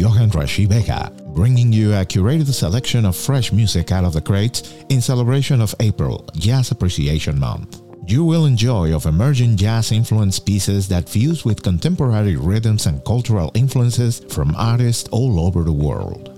Johan Rashi Vega, bringing you a curated selection of fresh music out of the crates in celebration of April, Jazz Appreciation Month. You will enjoy of emerging jazz-influenced pieces that fuse with contemporary rhythms and cultural influences from artists all over the world.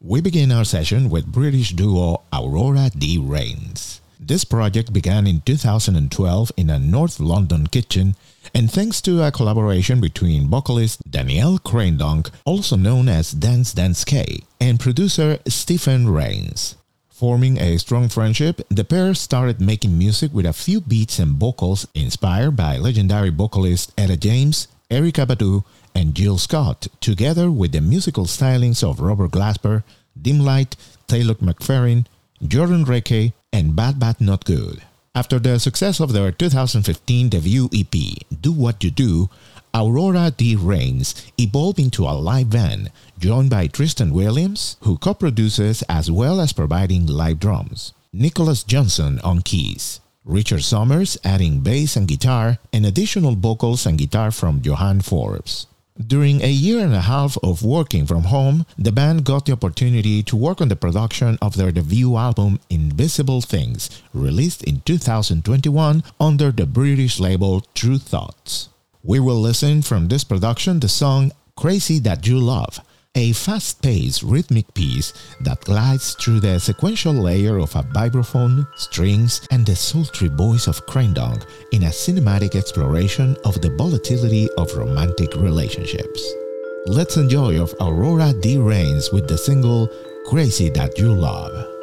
We begin our session with British duo Aurora D. Rains. This project began in 2012 in a North London kitchen and thanks to a collaboration between vocalist Danielle Crandonk, also known as Dance Dance K, and producer Stephen Rains. Forming a strong friendship, the pair started making music with a few beats and vocals inspired by legendary vocalist Etta James, Erykah Badu, and Jill Scott, together with the musical stylings of Robert Glasper, Dim Light, Taylor McFerrin, Jordan Rekay, and Bad Bad Not Good. After the success of their 2015 debut EP, Do What You Do, Aurora D. Rains evolved into a live band, joined by Tristan Williams, who co-produces as well as providing live drums, Nicholas Johnson on keys, Richard Summers adding bass and guitar, and additional vocals and guitar from Johan Forbes. During a year and a half of working from home, the band got the opportunity to work on the production of their debut album Invisible Things, released in 2021 under the British label True Thoughts. We will listen from this production the song Crazy That You Love, a fast-paced rhythmic piece that glides through the sequential layer of a vibraphone, strings, and the sultry voice of Crandonk in a cinematic exploration of the volatility of romantic relationships. Let's enjoy of Aurora D. Rains with the single Crazy That You Love.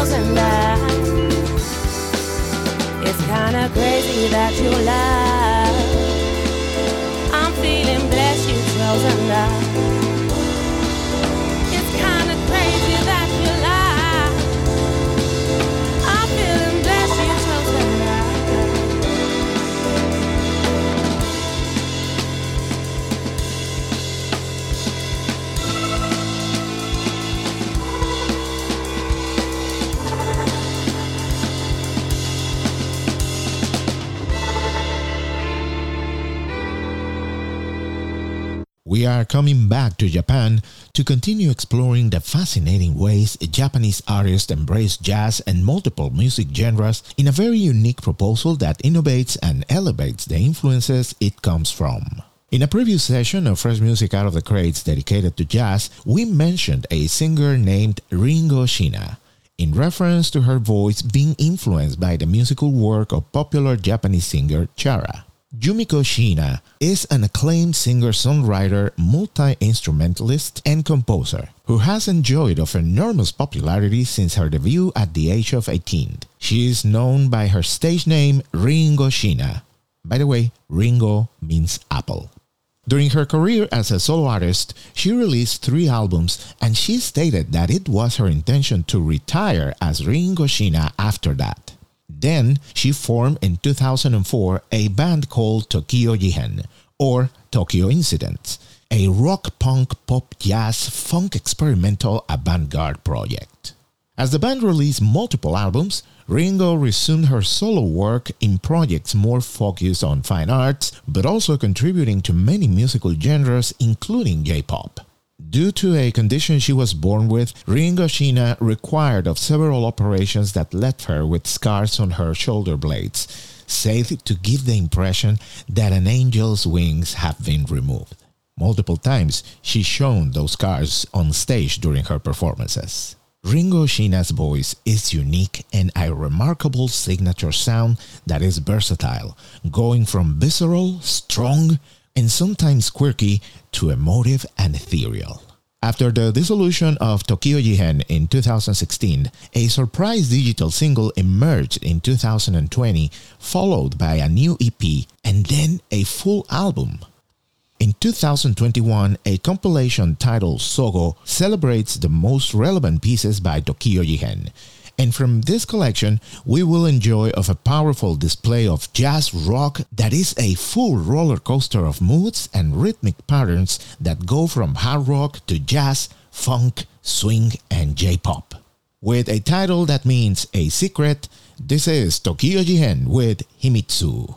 girls and I. It's kinda crazy that you lie. We are coming back to Japan to continue exploring the fascinating ways Japanese artists embrace jazz and multiple music genres in a very unique proposal that innovates and elevates the influences it comes from. In a previous session of Fresh Music Out of the Crates dedicated to jazz, we mentioned a singer named Ringo Shiina, in reference to her voice being influenced by the musical work of popular Japanese singer Chara. Yumiko Shiina is an acclaimed singer-songwriter, multi-instrumentalist, and composer who has enjoyed of enormous popularity since her debut at the age of 18. She is known by her stage name Ringo Shiina. By the way, Ringo means apple. During her career as a solo artist, she released three albums and she stated that it was her intention to retire as Ringo Shiina after that. Then she formed in 2004 a band called Tokyo Jihen, or Tokyo Incidents, a rock punk pop jazz funk experimental avant-garde project. As the band released multiple albums, Ringo resumed her solo work in projects more focused on fine arts, but also contributing to many musical genres, including J-pop. Due to a condition she was born with, Ringo required of several operations that left her with scars on her shoulder blades, said to give the impression that an angel's wings have been removed. Multiple times, she shown those scars on stage during her performances. Ringo Shiina's voice is unique and a remarkable signature sound that is versatile, going from visceral, strong, and sometimes quirky to emotive and ethereal. After the dissolution of Tokyo Jihen in 2016, a surprise digital single emerged in 2020, followed by a new EP and then a full album. In 2021, a compilation titled Sogo celebrates the most relevant pieces by Tokyo Jihen. And from this collection, we will enjoy of a powerful display of jazz rock that is a full roller coaster of moods and rhythmic patterns that go from hard rock to jazz, funk, swing, and J-pop. With a title that means a secret, this is Tokyo Jihen with Himitsu.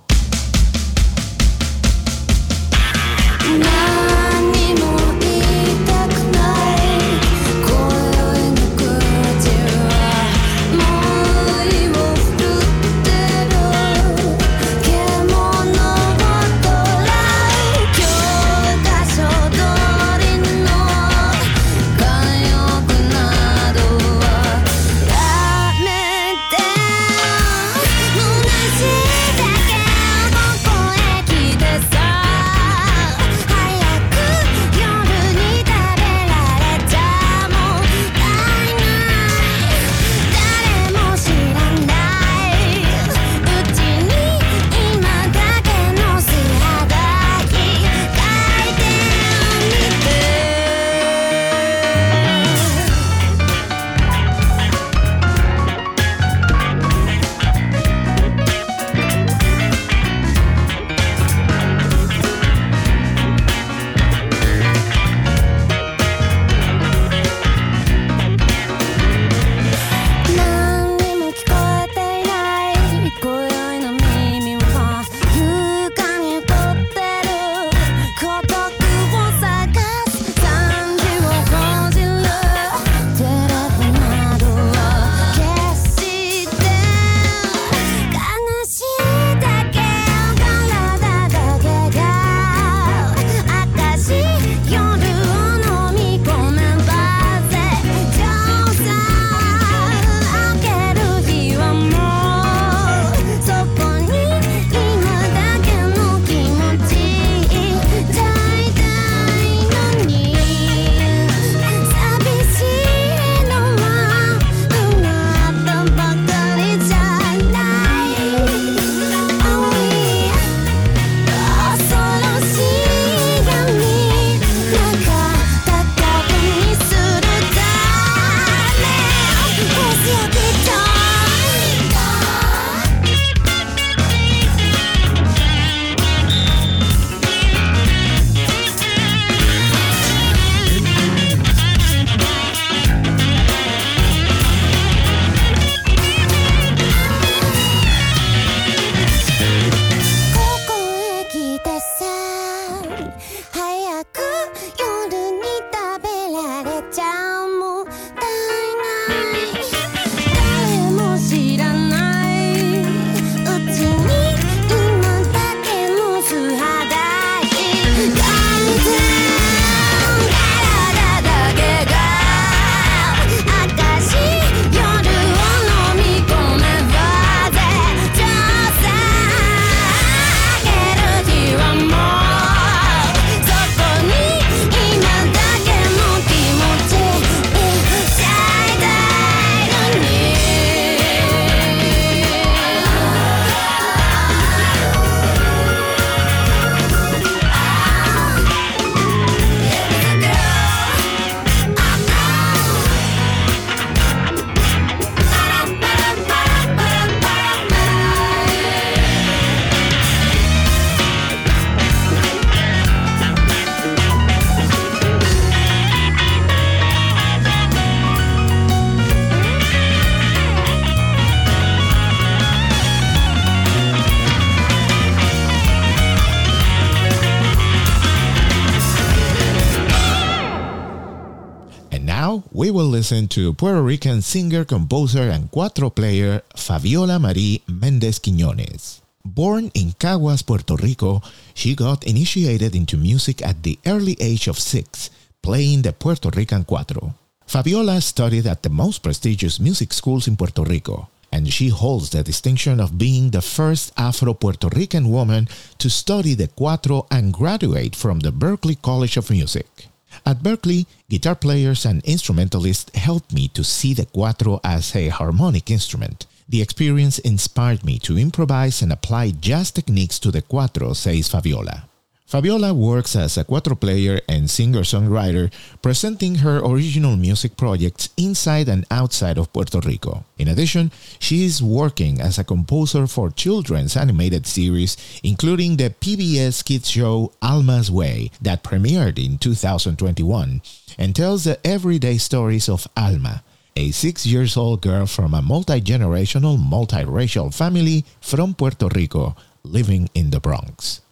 Listen to Puerto Rican singer, composer, and cuatro player Fabiola Marie Mendez Quiñones. Born in Caguas, Puerto Rico, she got initiated into music at the early age of six, playing the Puerto Rican cuatro. Fabiola studied at the most prestigious music schools in Puerto Rico, and she holds the distinction of being the first Afro Puerto Rican woman to study the cuatro and graduate from the Berklee College of Music. At Berklee, guitar players and instrumentalists helped me to see the cuatro as a harmonic instrument. The experience inspired me to improvise and apply jazz techniques to the cuatro, says Fabiola. Fabiola works as a cuatro player and singer-songwriter, presenting her original music projects inside and outside of Puerto Rico. In addition, she is working as a composer for children's animated series, including the PBS kids show Alma's Way that premiered in 2021 and tells the everyday stories of Alma, a six years old girl from a multi generational, multiracial family from Puerto Rico living in the Bronx.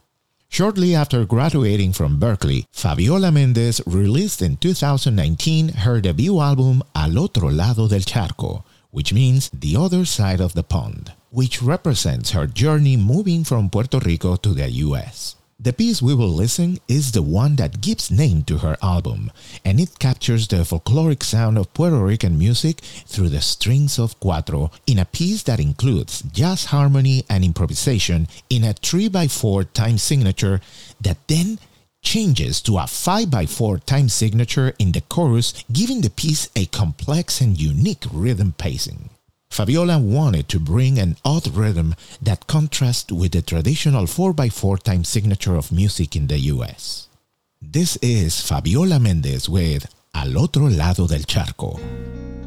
Shortly after graduating from Berklee, Fabiola Mendez released in 2019 her debut album Al Otro Lado del Charco, which means the other side of the pond, which represents her journey moving from Puerto Rico to the US. The piece we will listen is the one that gives name to her album, and it captures the folkloric sound of Puerto Rican music through the strings of cuatro in a piece that includes jazz harmony and improvisation in a 3x4 time signature that then changes to a 5x4 time signature in the chorus, giving the piece a complex and unique rhythm pacing. Fabiola wanted to bring an odd rhythm that contrasts with the traditional 4x4 time signature of music in the US. This is Fabiola Mendez with Al otro lado del charco.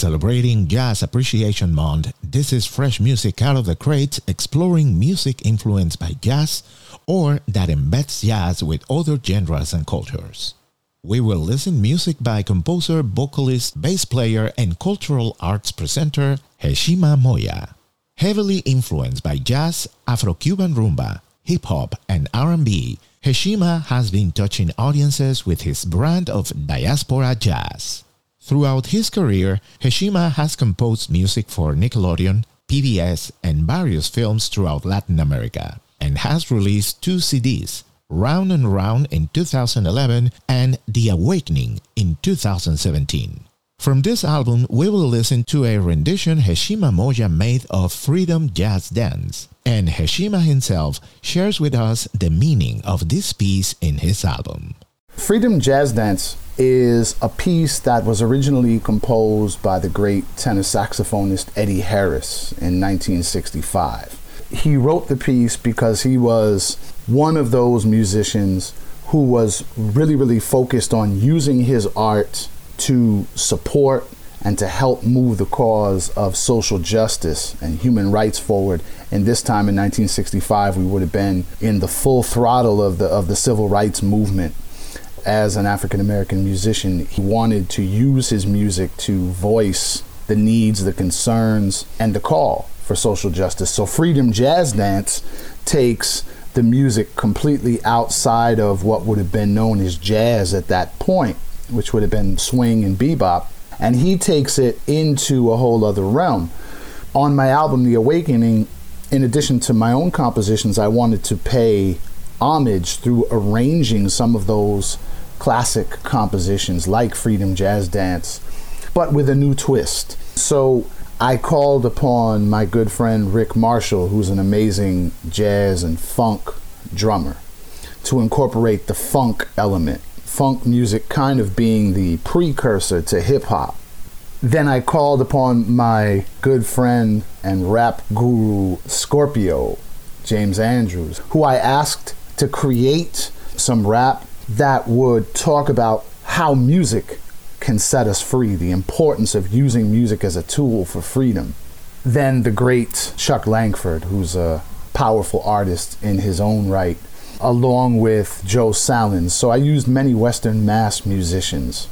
Celebrating Jazz Appreciation Month, this is fresh music out of the crates exploring music influenced by jazz or that embeds jazz with other genres and cultures. We will listen music by composer, vocalist, bass player, and cultural arts presenter Heshima Moja. Heavily influenced by jazz, Afro-Cuban rumba, hip hop, and R&B, Heshima has been touching audiences with his brand of diaspora jazz. Throughout his career, Heshima has composed music for Nickelodeon, PBS, and various films throughout Latin America, and has released two CDs, Round and Round in 2011 and The Awakening in 2017. From this album, we will listen to a rendition Heshima Moja made of Freedom Jazz Dance, and Heshima himself shares with us the meaning of this piece in his album. Freedom Jazz Dance is a piece that was originally composed by the great tenor saxophonist Eddie Harris in 1965. He wrote the piece because he was one of those musicians who was really, really focused on using his art to support and to help move the cause of social justice and human rights forward. And this time in 1965, we would have been in the full throttle of the of the civil rights movement. As an African American musician, he wanted to use his music to voice the needs, the concerns, and the call for social justice. So, Freedom Jazz Dance takes the music completely outside of what would have been known as jazz at that point, which would have been swing and bebop, and he takes it into a whole other realm. On my album, The Awakening, in addition to my own compositions, I wanted to pay homage through arranging some of those classic compositions like Freedom Jazz Dance, but with a new twist. So I called upon my good friend Rick Marshall, who's an amazing jazz and funk drummer, to incorporate the funk element, funk music kind of being the precursor to hip hop. Then I called upon my good friend and rap guru Scorpio, James Andrews, who I asked to create some rap that would talk about how music can set us free, the importance of using music as a tool for freedom. Then the great Chuck Langford, who's a powerful artist in his own right, along with Joe Salins. So I used many Western mass musicians.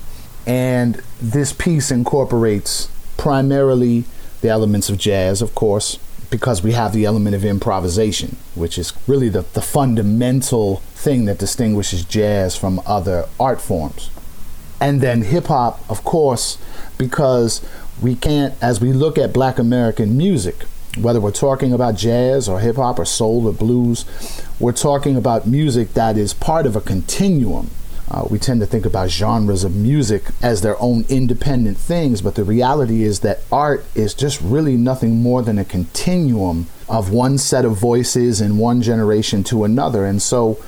And this piece incorporates primarily the elements of jazz, of course, because we have the element of improvisation, which is really the, the fundamental thing that distinguishes jazz from other art forms and then hip hop, of course, because we can't, as we look at black American music, whether we're talking about jazz or hip hop or soul or blues, we're talking about music that is part of a continuum. Uh, we tend to think about genres of music as their own independent things, but the reality is that art is just really nothing more than a continuum of one set of voices in one generation to another. And so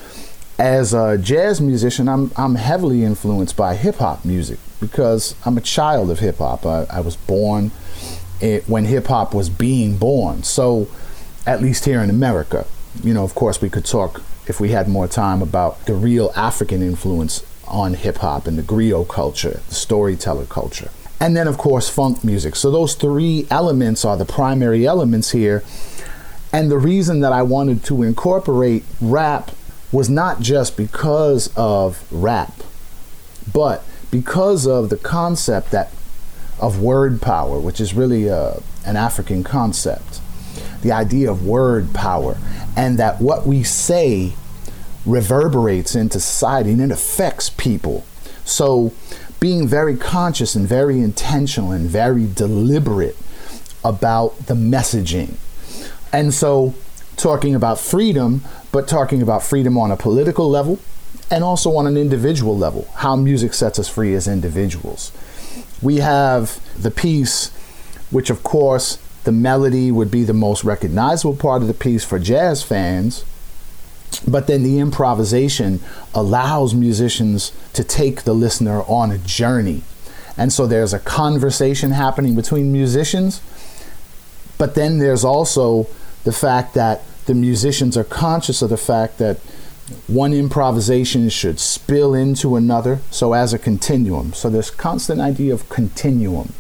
as a jazz musician, I'm I'm heavily influenced by hip hop music because I'm a child of hip hop. I, I, was born it, when hip hop was being born. So, at least here in America, you know, of course, we could talk if we had more time about the real African influence on hip hop and the griot culture, the storyteller culture. And then, of course, funk music. So, those three elements are the primary elements here. And the reason that I wanted to incorporate rap was not just because of rap, but because of the concept that of word power, which is really a, uh, an African concept. The idea of word power, and that what we say reverberates into society and it affects people. So, being very conscious and very intentional and very deliberate about the messaging. And so, talking about freedom, but talking about freedom on a political level and also on an individual level, how music sets us free as individuals. We have the piece, which of course the melody would be the most recognizable part of the piece for jazz fans. But then the improvisation allows musicians to take the listener on a journey. And so there's a conversation happening between musicians, but then there's also the fact that the musicians are conscious of the fact that one improvisation should spill into another, so as a continuum. So this constant idea of continuum.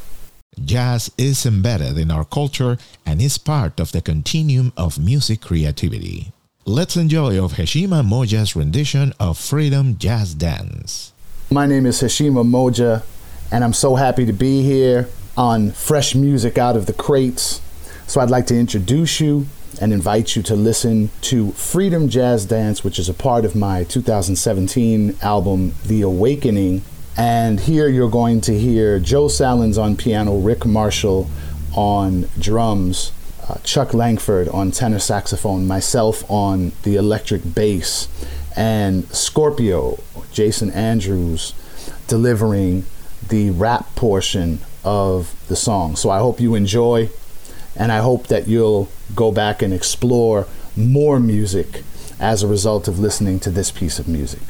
jazz is embedded in our culture and is part of the continuum of music creativity. Let's enjoy of Heshima Moja's rendition of Freedom Jazz Dance. My name is Heshima Moja, and I'm so happy to be here on Fresh Music Out of the Crates. So I'd like to introduce you and invite you to listen to Freedom Jazz Dance, which is a part of my 2017 album, The Awakening. And here you're going to hear Joe Sallins on piano, Rick Marshall on drums, uh, Chuck Langford on tenor saxophone, myself on the electric bass, and Scorpio, Jason Andrews, delivering the rap portion of the song. So I hope you enjoy, and I hope that you'll go back and explore more music as a result of listening to this piece of music.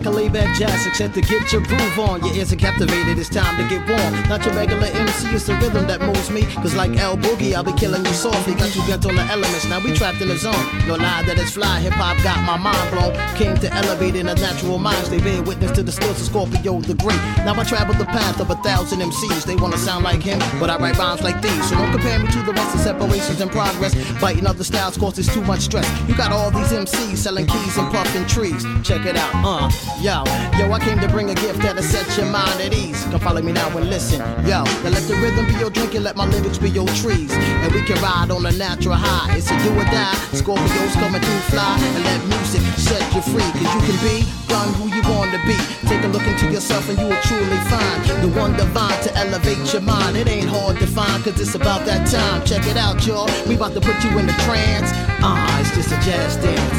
Like a laid-back jazz, except to get your groove on. Your ears are captivated, it's time to get warm. Not your regular MC, it's the rhythm that moves me. Cause like L Boogie, I'll be killing you softly. Got you bent on the elements, now we trapped in the zone. No lie that it's fly, hip-hop got my mind blown. Came to elevate in a natural minds, they bear witness to the skills of Scorpio the Great. Now I travel the path of a thousand MCs, they wanna sound like him, but I write rhymes like these. So don't compare me to the rest of separations in progress. Biting other styles causes too much stress. You got all these MCs selling keys and puffing trees. Check it out, uh, yo, yo, I came to bring a gift that'll set your mind at ease. Come follow me now and listen, yo. Now let the rhythm be your drink and let my lyrics be your trees. And we can ride on a natural high. It's a do or die. Scorpios coming through fly and let music set you free. Cause you can be done who you want to be. Take a look into yourself and you will truly find the one divine to elevate your mind. It ain't hard to find cause it's about that time. Check it out, y'all. We about to put you in a trance. Ah, uh, it's just a jazz dance.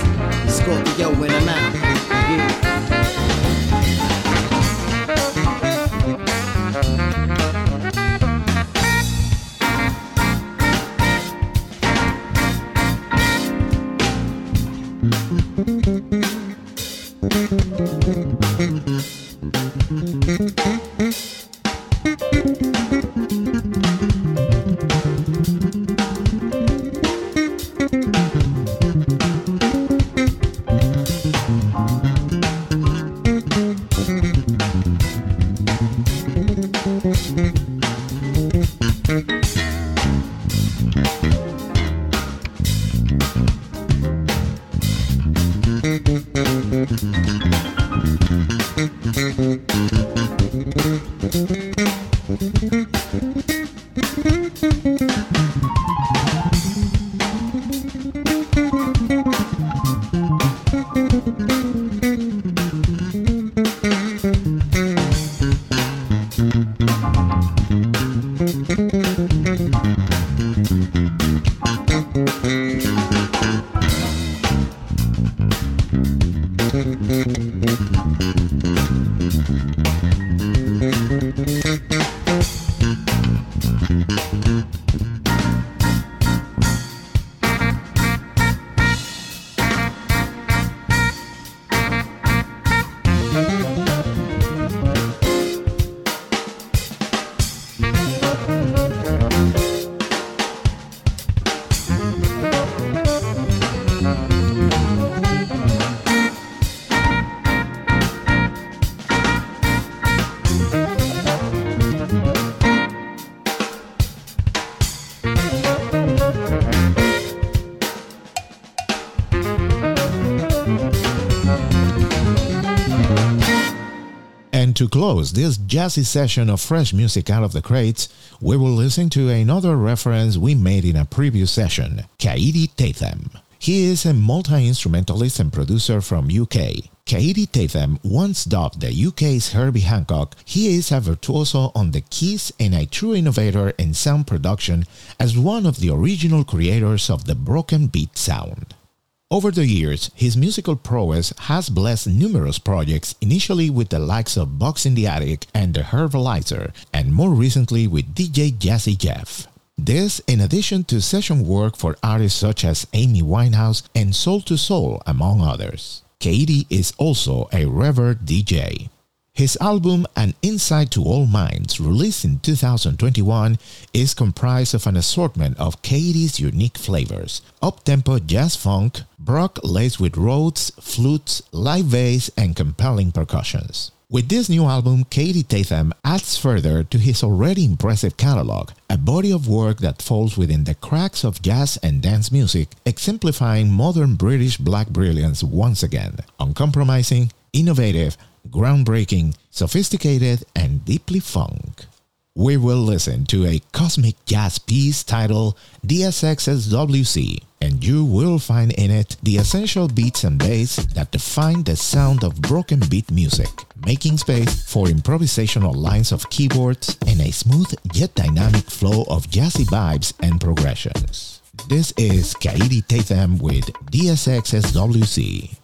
Scorpio in and out. Yeah. To close this jazzy session of fresh music out of the crates, we will listen to another reference we made in a previous session, Kaidi Tatham. He is a multi-instrumentalist and producer from UK. Kaidi Tatham, once dubbed the UK's Herbie Hancock, he is a virtuoso on the keys and a true innovator in sound production as one of the original creators of the broken beat sound. Over the years, his musical prowess has blessed numerous projects, initially with the likes of Bugz in the Attic and The Herbaliser, and more recently with DJ Jazzy Jeff. This, in addition to session work for artists such as Amy Winehouse and Soul II Soul, among others. Kaidi is also a revered DJ. His album An Insight to All Minds, released in 2021, is comprised of an assortment of Kaidi's unique flavors, up-tempo jazz funk, bruk laced with Rhodes, flutes, live bass, and compelling percussions. With this new album, Kaidi Tatham adds further to his already impressive catalog, a body of work that falls within the cracks of jazz and dance music, exemplifying modern British black brilliance once again, uncompromising, innovative, groundbreaking, sophisticated, and deeply funk. We will listen to a cosmic jazz piece titled DSXSWC, and you will find in it the essential beats and bass that define the sound of broken beat music, making space for improvisational lines of keyboards and a smooth yet dynamic flow of jazzy vibes and progressions. This is Kaidi Tatham with DSXSWC.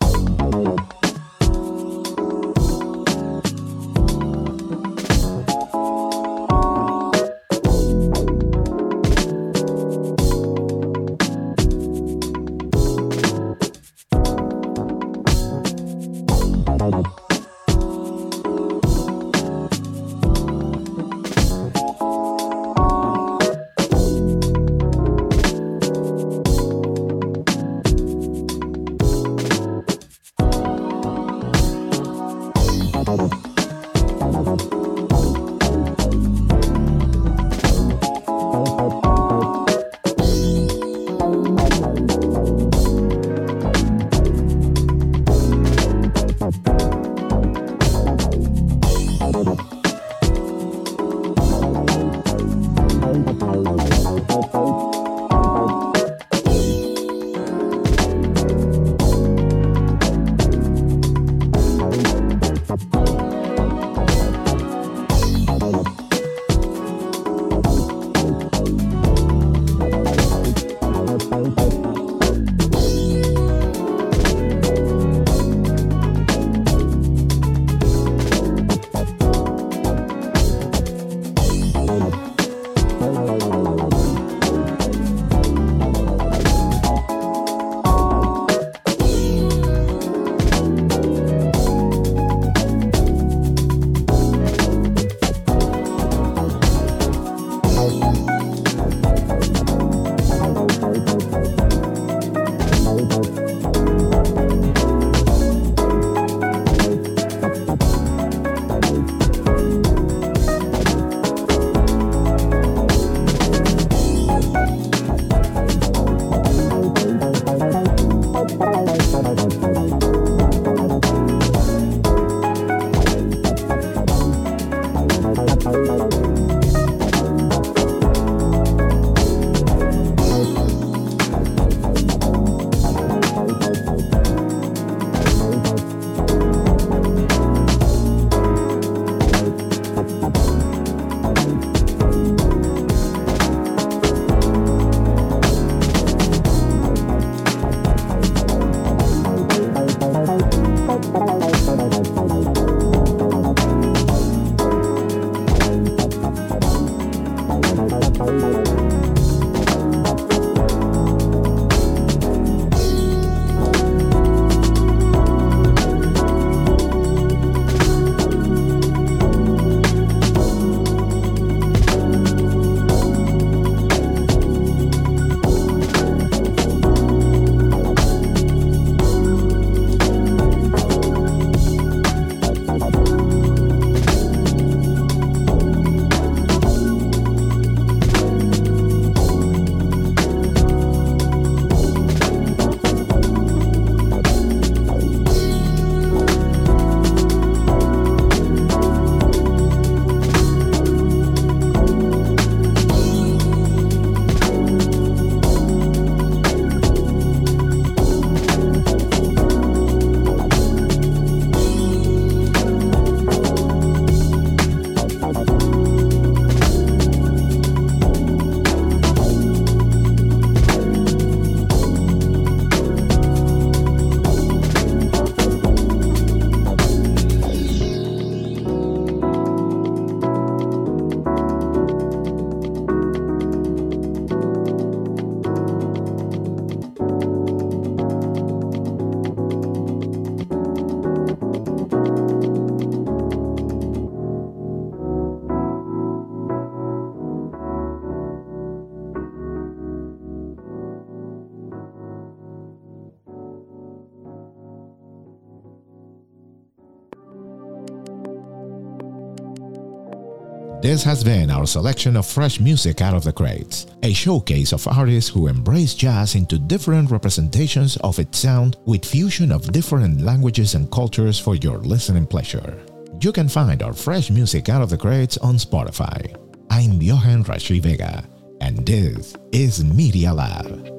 This has been our selection of fresh music out of the crates, a showcase of artists who embrace jazz into different representations of its sound with fusion of different languages and cultures for your listening pleasure. You can find our fresh music out of the crates on Spotify. I'm Johan Rashi Vega, and this is Media Lab.